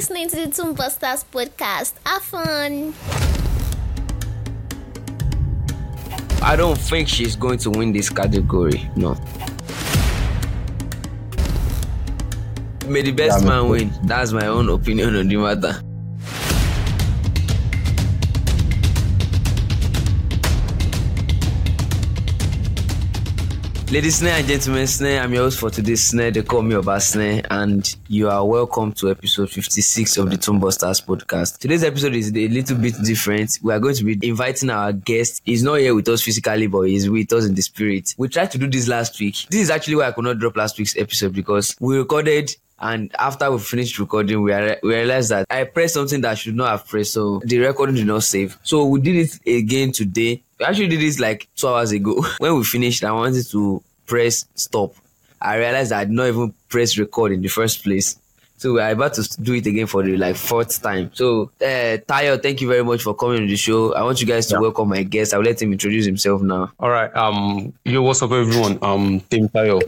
listening to the Tunebusters podcast. Have fun. I don't think she's going to win this category. No. May the best Yeah, man win. That's my own opinion on the matter. Ladies and gentlemen, Snare, I'm your host for today's Snare. They call me Oba Snare, and you are welcome to episode 56 of the Tunebusters podcast. Today's episode is a little bit different. We are going to be inviting our guest. He's not here with us physically, but he's with us in the spirit. We tried to do this last week. This is actually why I could not drop last week's episode because we recorded and after we finished recording, we, are, we realized that I pressed something that I should not have pressed. So the recording did not save. So we did it again today. We actually did this like two hours ago. when we finished, I wanted to press stop. I realized I did not even press record in the first place. So we are about to do it again for the like fourth time. So uh Tayo, thank you very much for coming on the show. I want you guys to welcome my guest. I'll let him introduce himself now. All right. Um. Yo, what's up, everyone? Um, Temitayo,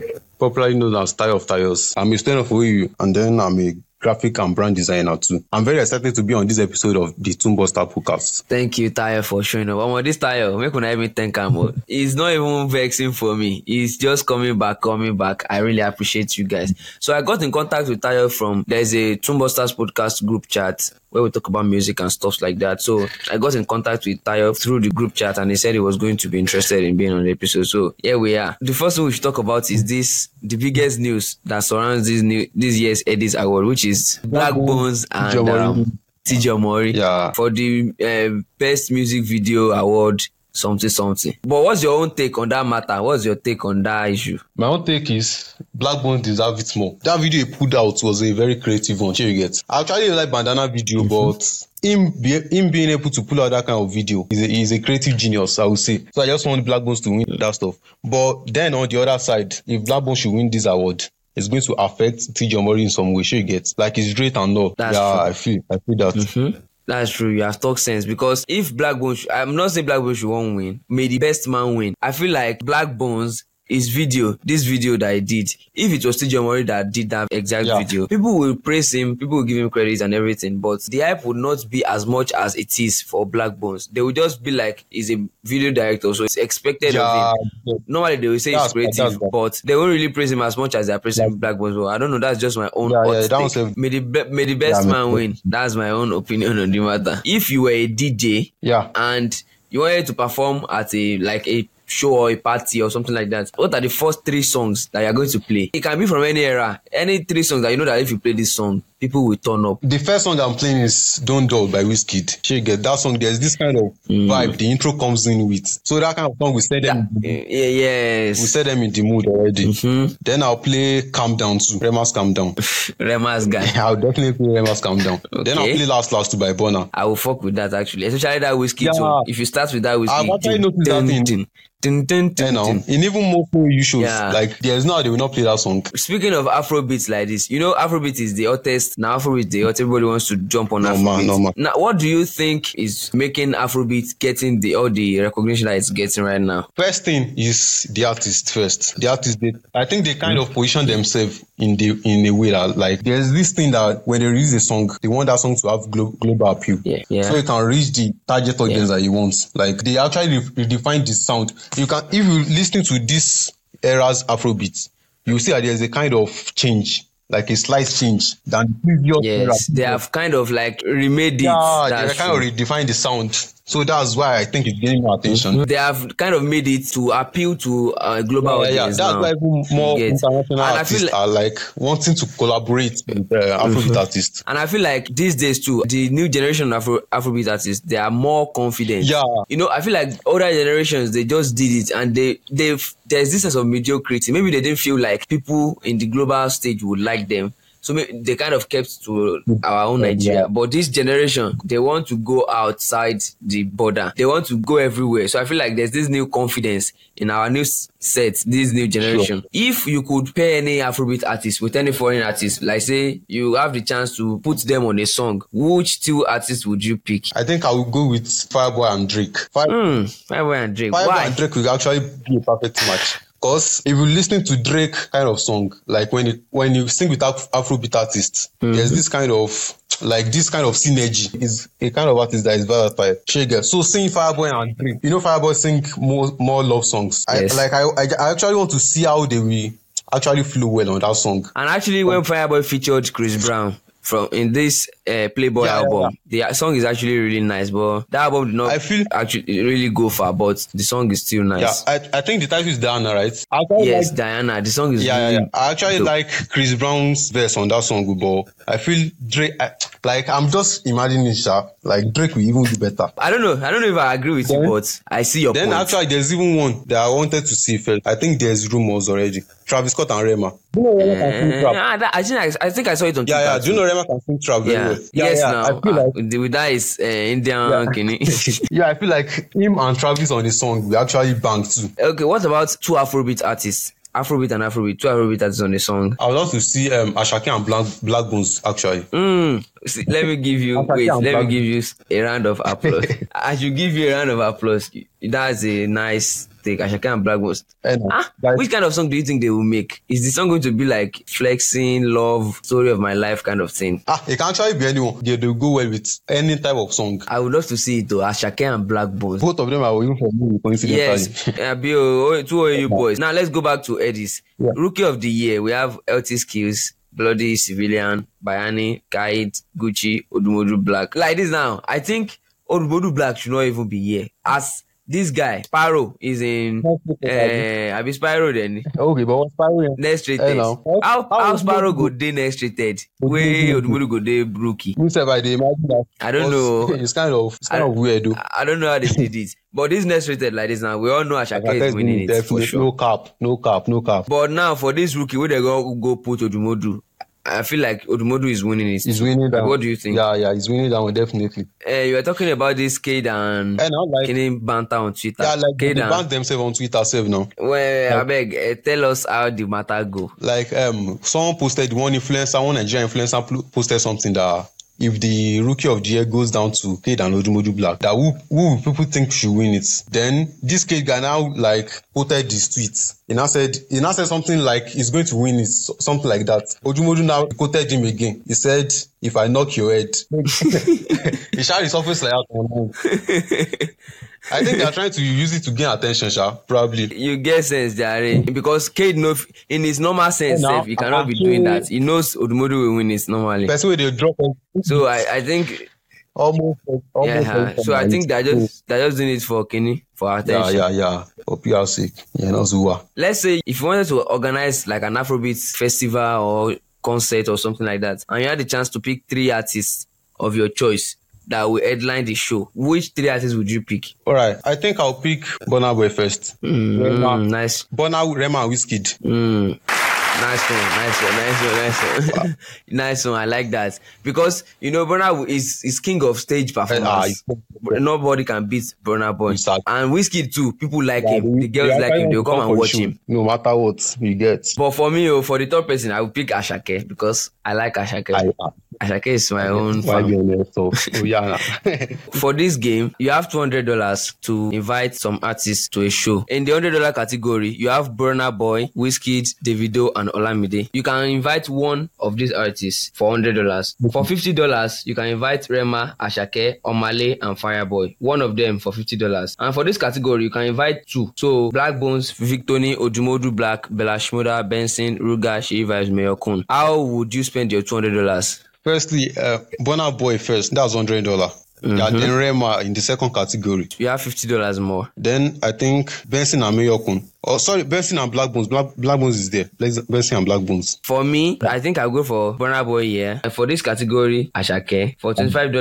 popularly known as Tayo of Tayos. I'm a student of OU, and then I'm a graphic and brand designer too. I'm very excited to be on this episode of the Tunebuster podcast. Thank you, Tayo, for showing up. Um, this Tayo, make una even thank him. It's not even vexing for me. It's just coming back, coming back. I really appreciate you guys. So I got in contact with Tayo from there's a Tunebusters podcast group chat where we talk about music and stuff like that. So I got in contact with Tayo through the group chat and he said he was going to be interested in being on the episode. So here we are. The first thing we should talk about is this the biggest news that surrounds this new this year's Headies Award, which is Blaqbonez and um, TG Omori Yeah. for the uh, best music video award something something. But what's your own take on that matter? What's your take on that issue? My own take is Blackbone deserve it more. That video he put out was a very creative one. Sure you get. I actually like bandana video, but him be, him being able to pull out that kind of video is a, is a creative genius. I would say. So I just want Blackbones to win that stuff. But then on the other side, if Blackbone should win this award. It's going to affect TJ Mori in some way. Sure you get. Like his rate and all. That's yeah, true. I feel. I feel that. That's true. You have talked sense because if Black Bones, I'm not saying Blaqbonez should won't win. May the best man win. I feel like Blaqbonez. His video, this video that he did, if it was TG Omori that did that exact Yeah. video, people will praise him, people will give him credit and everything, but the hype would not be as much as it is for Blaqbonez. They would just be like, he's a video director, so it's expected Yeah, of him. Normally they will say That's- it's creative, but they won't really praise him as much as they're praising Blaqbonez. Well, I don't know. That's just my own. Yeah, yeah, that take. a- may the be- may the best Yeah, man win. That's my own opinion on the matter. If you were a DJ yeah. and you wanted to perform at a like a show or a party or something like that, what are the first three songs that you're going to play? It can be from any era. Any three songs that you know that if you play this song, people will turn up. The first song I'm playing is Don't Dull by Wizkid. She get that song. There's this kind of Mm. vibe the intro comes in with. So that kind of song we set them. Yeah, yes. We set them in the mood already. Mhm. Then I'll play Calm Down too. Rema's Calm Down. Rema's guy. I'll definitely play Rema's Calm Down. Then I'll play Last Last too by Burna. I will fuck with that actually, especially that whiskey Yeah. too. If you start with that whiskey, I've actually noticed that thing. Dun, dun, dun, You know, dun. in even more you shows, Yeah. like there's no they will not play that song. Speaking of Afrobeats like this, you know Afrobeat is the hottest. Now Afrobeat hot. Everybody wants to jump on No, Afrobeat. man, no, man. Now, what do you think is making Afrobeat getting the all the recognition that it's getting right now? First thing is the artist first. The artist, they, I think they kind of position themselves in the in a way that like there's this thing that when they release a song, they want that song to have glo- global appeal. Yeah, yeah. So it can reach the target audience that you want. Like they actually re- redefine the sound. You can if you listen to this era's Afrobeat, you see that there's a kind of change, like a slight change than the previous era. Yes, they have kind of like remade it. Yeah, they kind of true. redefine the sound. So that's why I think it's getting more attention. They have kind of made it to appeal to uh, global Yeah, yeah, audience that's now. why even more international And I artists feel like- are like wanting to collaborate with uh, Afrobeat artists. And I feel like these days too, the new generation of Afro Afrobeat artists, they are more confident. Yeah. You know, I feel like older generations they just did it and they they've there's this sense of mediocrity. Maybe they didn't feel like people in the global stage would like them. So they kind of kept to our own Nigeria. Yeah. But this generation, they want to go outside the border. They want to go everywhere. So I feel like there's this new confidence in our new set, this new generation. If you could pair any Afrobeat artist with any foreign artist, like say you have the chance to put them on a song, which two artists would you pick? I think I would go with Fireboy and Drake. Fire, Hmm, Fireboy and Drake. Fireboy Why? and Drake will actually be a perfect match. Cause if you listen to Drake kind of song, like when you when you sing with Af- Afrobeat artists, mm-hmm. there's this kind of like this kind of synergy. Is a kind of artist that is versatile. Shege. So sing Fireboy and Drake. You know Fireboy sing more more love songs. Yes. I like I, I I actually want to see how they will actually flow well on that song. And actually, when um, Fireboy featured Chris Brown from in this uh, Playboy Yeah, yeah, album, the song is actually really nice. But that album did not I feel- actually really go far, but the song is still nice. Yeah, nice. I, I think the title is Diana, right? Yes, like- Diana. The song is yeah, yeah, really yeah. I actually dope. like Chris Brown's verse on that song, but I feel Drake. I, like I'm just imagining, Sha, like Drake will even do better. I don't know. I don't know if I agree with you, but I see your Then point. actually, there's even one that I wanted to see first. I think there's rumors already. Travis Scott and Rema. Do you know Rema can sing Eh, trap? I think I, I think I saw it on Yeah, Twitter. yeah. Do you know Rema can sing trap very Yeah. well? Yes, yeah, now I feel like with with that is uh, Indian. kini. yeah, I feel like him and Travis on the song we actually bang too. okay, what about two Afrobeat artists? Afrobeat and Afrobeat, two Afrobeat artists on the song. I would love to see um Asake and Black Blaqbonez actually. Mm, see, let me give you wait. I'm Let me give you a round of applause. I should give you a round of applause. That's a nice take. Asake and Blaqbonez. Eh. Ah, which kind of song do you think they will make? Is the song going to be like flexing, love, story of my life kind of thing? Ah, it can actually be anyone. They will go well with any type of song. I would love to see it though. Asake and Blaqbonez. Both of them are even for me. Yes, uh, Bio, two OAU boys. Now let's go back to Headies. Yeah. Rookie of the year, we have LT Skills, Bloody Civilian, Bayanni, Khaid, Gucci, Odumodublvck. Like this now, I think Odumodublvck should not even be here. As this guy, Paro, is in uh, Abi Spyro then. okay, but what's Pyro? Next rated. How, How how Odumodu- go day next rated? Good? Odumodu go day rookie? You said I dey imagine that. I don't know. It's kind of it's kind I- of weird though. I don't know how they did it. But this next rated like this now, we all know Asake is winning it for sure. no cap, no cap, no cap. But now for this rookie, where they go go put Odumodu, I feel like Odumodu is winning it. He's winning that. What do you think? Yeah, yeah, he's winning that one definitely. Uh, you were talking about this Khaid and And I like Kenny banter on Twitter. yeah, like they Khaid ban themselves on Twitter self now. well, I beg, uh, tell us how the matter go. Like um, someone posted one influencer, one Nigerian influencer posted something that if the rookie of the year goes down to Khaid and Odumodublvck, that who who people think should win it? Then this Khaid guy now like quoted this tweet. He now said he now said something like he's going to win it, something like that. Odumodu now quoted him again. He said, "If I knock your head," he shot his office like that. I think they are trying to use it to gain attention, Sha. Probably. You get sense, Jare. Because Khaid know f- in his normal sense, Yeah, now, he cannot be actually- doing that. He knows Odumodu will win it normally. Person where they drop So I, I think almost, almost. yeah. So I think they're just they're just doing it for Kenny for attention. yeah, yeah. yeah. For PR sake. Yeah, not Zua. let's say if you wanted to organize like an Afrobeat festival or concert or something like that, and you had the chance to pick three artists of your choice that will headline the show, which three artists would you pick? All right. I think I'll pick Burna Boy first. Mm, nice. Burna, Rema, Wizkid. Mm. Nice one, nice one, nice one, nice one. nice one. I like that because you know Burna is is king of stage Ah, performance. Nobody can beat Burna Boy Exactly. and Whiskey too. People like him. The girls like him. They'll come and watch him. No matter what you get. But for me, oh, for the third person, I will pick Asake because I like Asake. I, Asake is my own why fan. be on there? So, oh, yeah. For this game, you have two hundred dollars to invite some artists to a show. In the hundred dollar category, you have Burna Boy, Wizkid, Davido, and Olamide. You can invite one of these artists for hundred dollars. For fifty dollars, you can invite Rema, Ashake, Omah Lay, and Fireboy. One of them for fifty dollars. And for this category, you can invite two. So Black Bones, Victony, Ojumodu Black, Bella Shmurda, Benson, Ruger, Seyi Vibez, Mayor Kun. How would you spend your two hundred dollars? Firstly, uh, Burna Boy first. That's $100. Yeah, then Rema in the second category. You have fifty dollars more. Then I think Benson and Mayorkun. Oh, sorry, Benson and Blaqbonez. Black, Blaqbonez is there. Benson and Blaqbonez. For me, I think I'll go for Burna Boy here. And for this category, Asake. For $25,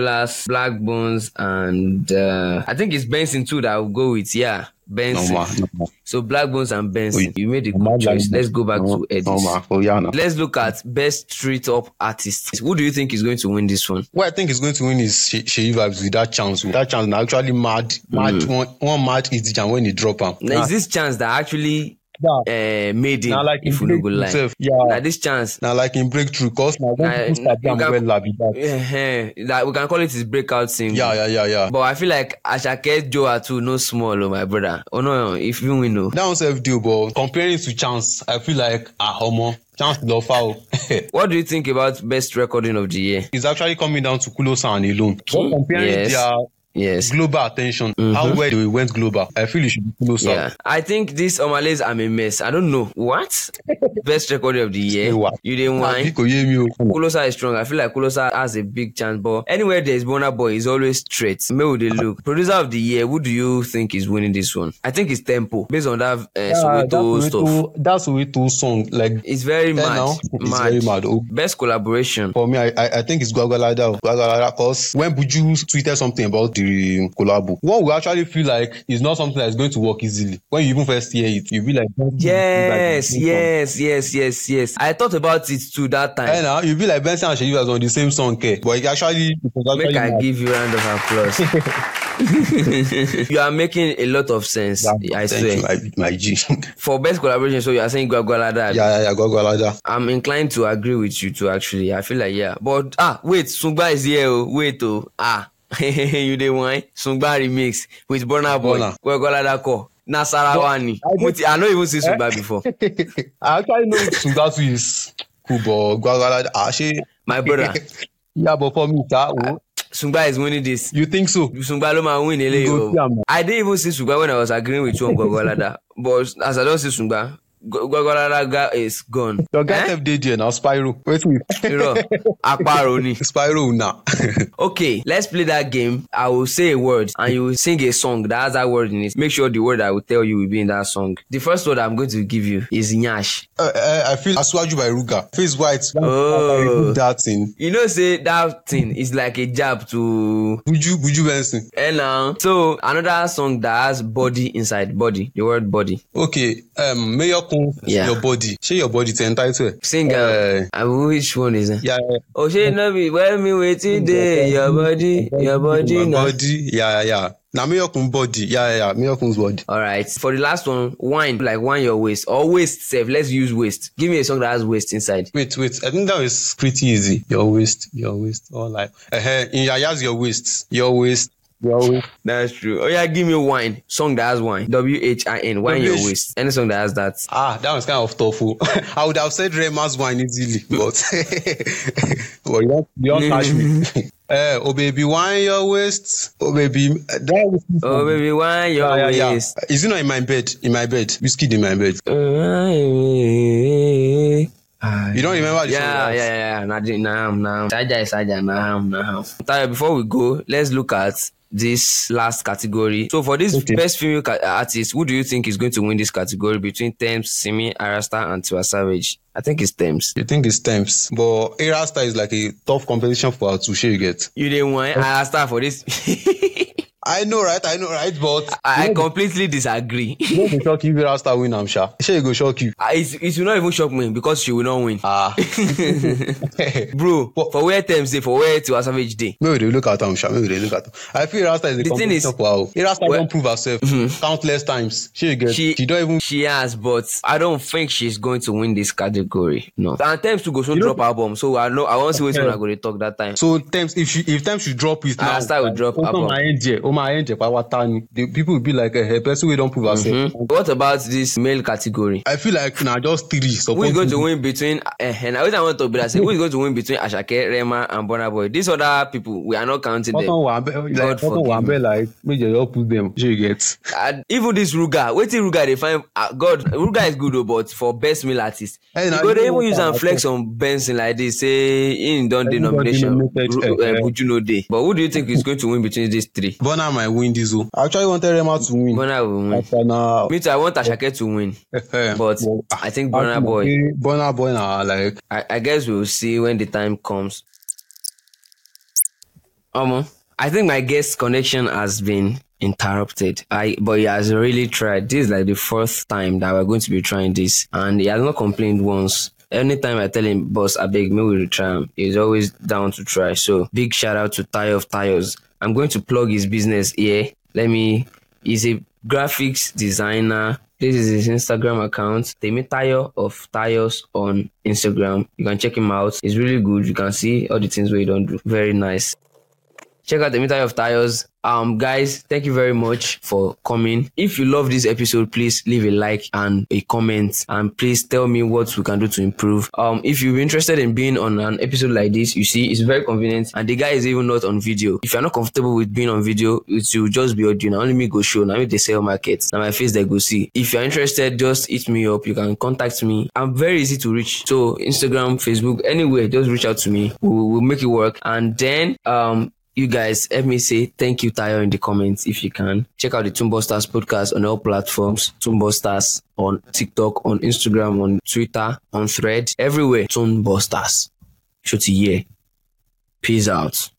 Blaqbonez and uh, I think it's Benson too that I'll go with. Yeah, No, Benson. ma. No, ma. So Blaqbonez and Benson. Wait. You made a No, good choice. Black Let's go back no, to Headies. No, ma. Oh, yeah, nah. Let's look at best street up artist. Who do you think is going to win this one? What I think is going to win is She- Seyi Vibez with that chance. With That chance now actually mad, mad Mm. one, one mad is the jam when he drop him. Now, is this chance that actually Yeah. uh, made in. Na like if him we no go breakthrough Yeah. Na this chance. Now like him breakthrough cause na Na- when people sabi you am can- well be that. Uh, that we can call it his breakout single. Yeah, yeah, yeah, yeah. But I feel like Asake Joha too no small, oh my brother. Oh no, if you win, no. that one sef deal but comparing to chance i feel like ah omo chance lọ fa o What do you think about best recording of the year? it's actually coming down to kulosan alone but comparing Yes. their Yes. global attention how well they went global i feel it should be kulosan Yeah, I think these Omales are a mess. I don't know what best recording of the year. You didn't àbí whine. kò yé mi o. Kulosa is strong. I feel like Kulosa has a big chance, but anywhere there's Burna Boy is always straight. May we dey look. Producer of the year, who do you think is winning this one? I think it's Tempoe, based on that uh, Yeah, Soweto that's stuff. Soweto that's Soweto song like It's very mad. now, it's very mad. Oh. Best collaboration. for me i i, I think it's gwagwalada o gwagwalada cause when buju tweeted something about the collabo what we actually feel like is not something that is going to work easily when you even first hear it you be like Yes, yes, yes, yes, yes. I thought about it too that time. Hey, now you be like Benson and Seyi was on the same song, ke, but it actually Make I give you a round of applause. you are making a lot of sense. I swear. you, my, my G. For best collaboration, so you are saying Gwagwalada. yeah, yeah, yeah, gwagwalada. I'm inclined to agree with you too. Actually, I feel like yeah. But ah, wait, Sungba is here. Oh. Wait, oh ah, you dey whine? Sungba remix with Burna Boy. Burna. Gwagwalada ko. Nasarawani. I don't- I know even see Sungba before. I actually know Sungatu is cool, but gwagwalada, ah, she, My brother, yeah, but for me, that, oh, Sungba is winning this. you think so? Sungba ló máa win eléyìí o. now. I didn't even see Sungba when I was agreeing with you on Gwagwalada. But as I don see Sungba, Gwagwalada is gone. Eh? dey there now, Spyro. Wait, wait. Irọ́, àparò ni. Spyro now. Okay, let's play that game. I will say a word and you will sing a song that has that word in it. Make sure the word I will tell you will be in that song. The first word I'm going to give you is Nyash. uh, uh, I feel Asiwaju by Ruger. Face white. Oh. That thing. You know, say that thing is like a jab to Buju, Buju Benson. Eh now. So another song that has body inside body. The word body. Okay, um, Mayor Kun, Yeah. your body. Share your body to entitle. Sing Uh, uh, which one is it? yeah, yeah. Oh shey no be when me waiting dey your body your body My body. Yeah, yeah. Now Mayorkun body. Yeah, yeah, yeah. Mayorkun's body. Alright for the last one wine like wine your waist or waist sef let's use waist. Give me a song that has waist inside. Wait, wait. I think that is pretty easy. Your waist, your waist, all like. Uh, in Yaya's your waist, your waist, your waist. That's true. Oh yeah, give me wine. Song that has wine. W H I N. Wine your WH. waist. Any song that has that. Ah, that was kind of tough. oh. I would have said Rema's wine easily, but well, you don't, you don't catch me. Eh, oh baby, wine your waist. Oh baby, uh, that was Oh baby, wine your yeah, yeah, yeah. waist. Is it not in my bed? In my bed, whiskey in my bed. You You don't remember the yeah, song? right? yeah, yeah. Nah, nah, nah. Saja is Saja. Nah, nah. Tayo, before we go, let's look at this last category. So for this Okay. best female ca- uh, artist, who do you think is going to win this category between Tems, Simi, Ayra Starr, and Tiwa Savage? I think it's Tems. You think it's Tems, but Ayra Starr is like a tough competition for share. You get? You didn't want Ayra Starr for this. I know, right? I know, right? But I, I completely disagree. you know, shock you if Ayra Starr win, I'm sure. Sure, you go shock you. Ah, it, it will not even shock me because she will not win. Ah, Bro, What? for where Tems day, for where Tiwa Savage day. maybe they look at them, sure. Maybe they look at them. I feel Ayra Starr is a The thing competition is- for her. Ayra Starr Well- don't prove herself countless times. Sure, you get? She, She, don't even. she has, but I don't think she's going to win this category. No. And Tems to go soon You know- drop album, so I know I want to see which one I go to talk that time. So Tems, if she if Tems should drop it now, Ayra Starr will drop album. my angel, oh my angel, pawatani. The people be like, eh, person we don't prove herself. Hmm? What about this male category? I feel like now just three. Who is going to win between? Uh, and I want to be like, say, who is going to win between Ashake, Rema, and Burna Boy? These other people, we are not counting them. Bottom one, be- like me. be like make you just put them. Sure you get. And even this Ruga, wait till Ruga they find uh, God. Ruga is good, though, but for best male artist, Hey, you go know even use I'm flex on Benson like this. Say Ru- eh, uh, eh. Buju no day. But who do you think is going to win between these three? Burna might win this. Oh, I actually wanted Rema to win. Burna will win. After now, Me too. I want Ashake to win, but I think Burna Boy. Burna Boy now like I, I guess we'll see when the time comes. Um, I think my guest connection has been interrupted. I but he has really tried. This is like the fourth time that we're going to be trying this, and he has not complained once. Anytime I tell him, boss, I beg me will try him. He's always down to try. So big shout out to Tire of Tires. I'm going to plug his business here. Let me. He's a graphics designer, This is his Instagram account, Temitayo of Tayos on Instagram. You can check him out. It's really good. You can see all the things we don't do. Very nice. Check out the meter of tires. Um, guys, thank you very much for coming. If you love this episode, please leave a like and a comment, and please tell me what we can do to improve. Um, if you're interested in being on an episode like this, you see, it's very convenient, and the guy is even not on video. If you're not comfortable with being on video, it will just be audio. Now only me go show. Now me they sell markets. Now my face they go see. If you're interested, just hit me up. You can contact me. I'm very easy to reach. So Instagram, Facebook, anywhere, just reach out to me. We'll, we'll make it work. And then um you guys help me say thank you Tayo in the comments if you can. Check out the Stars podcast on all platforms. Stars on TikTok, on Instagram, on Twitter, on Thread, everywhere. Stars. Show to hear. Peace out.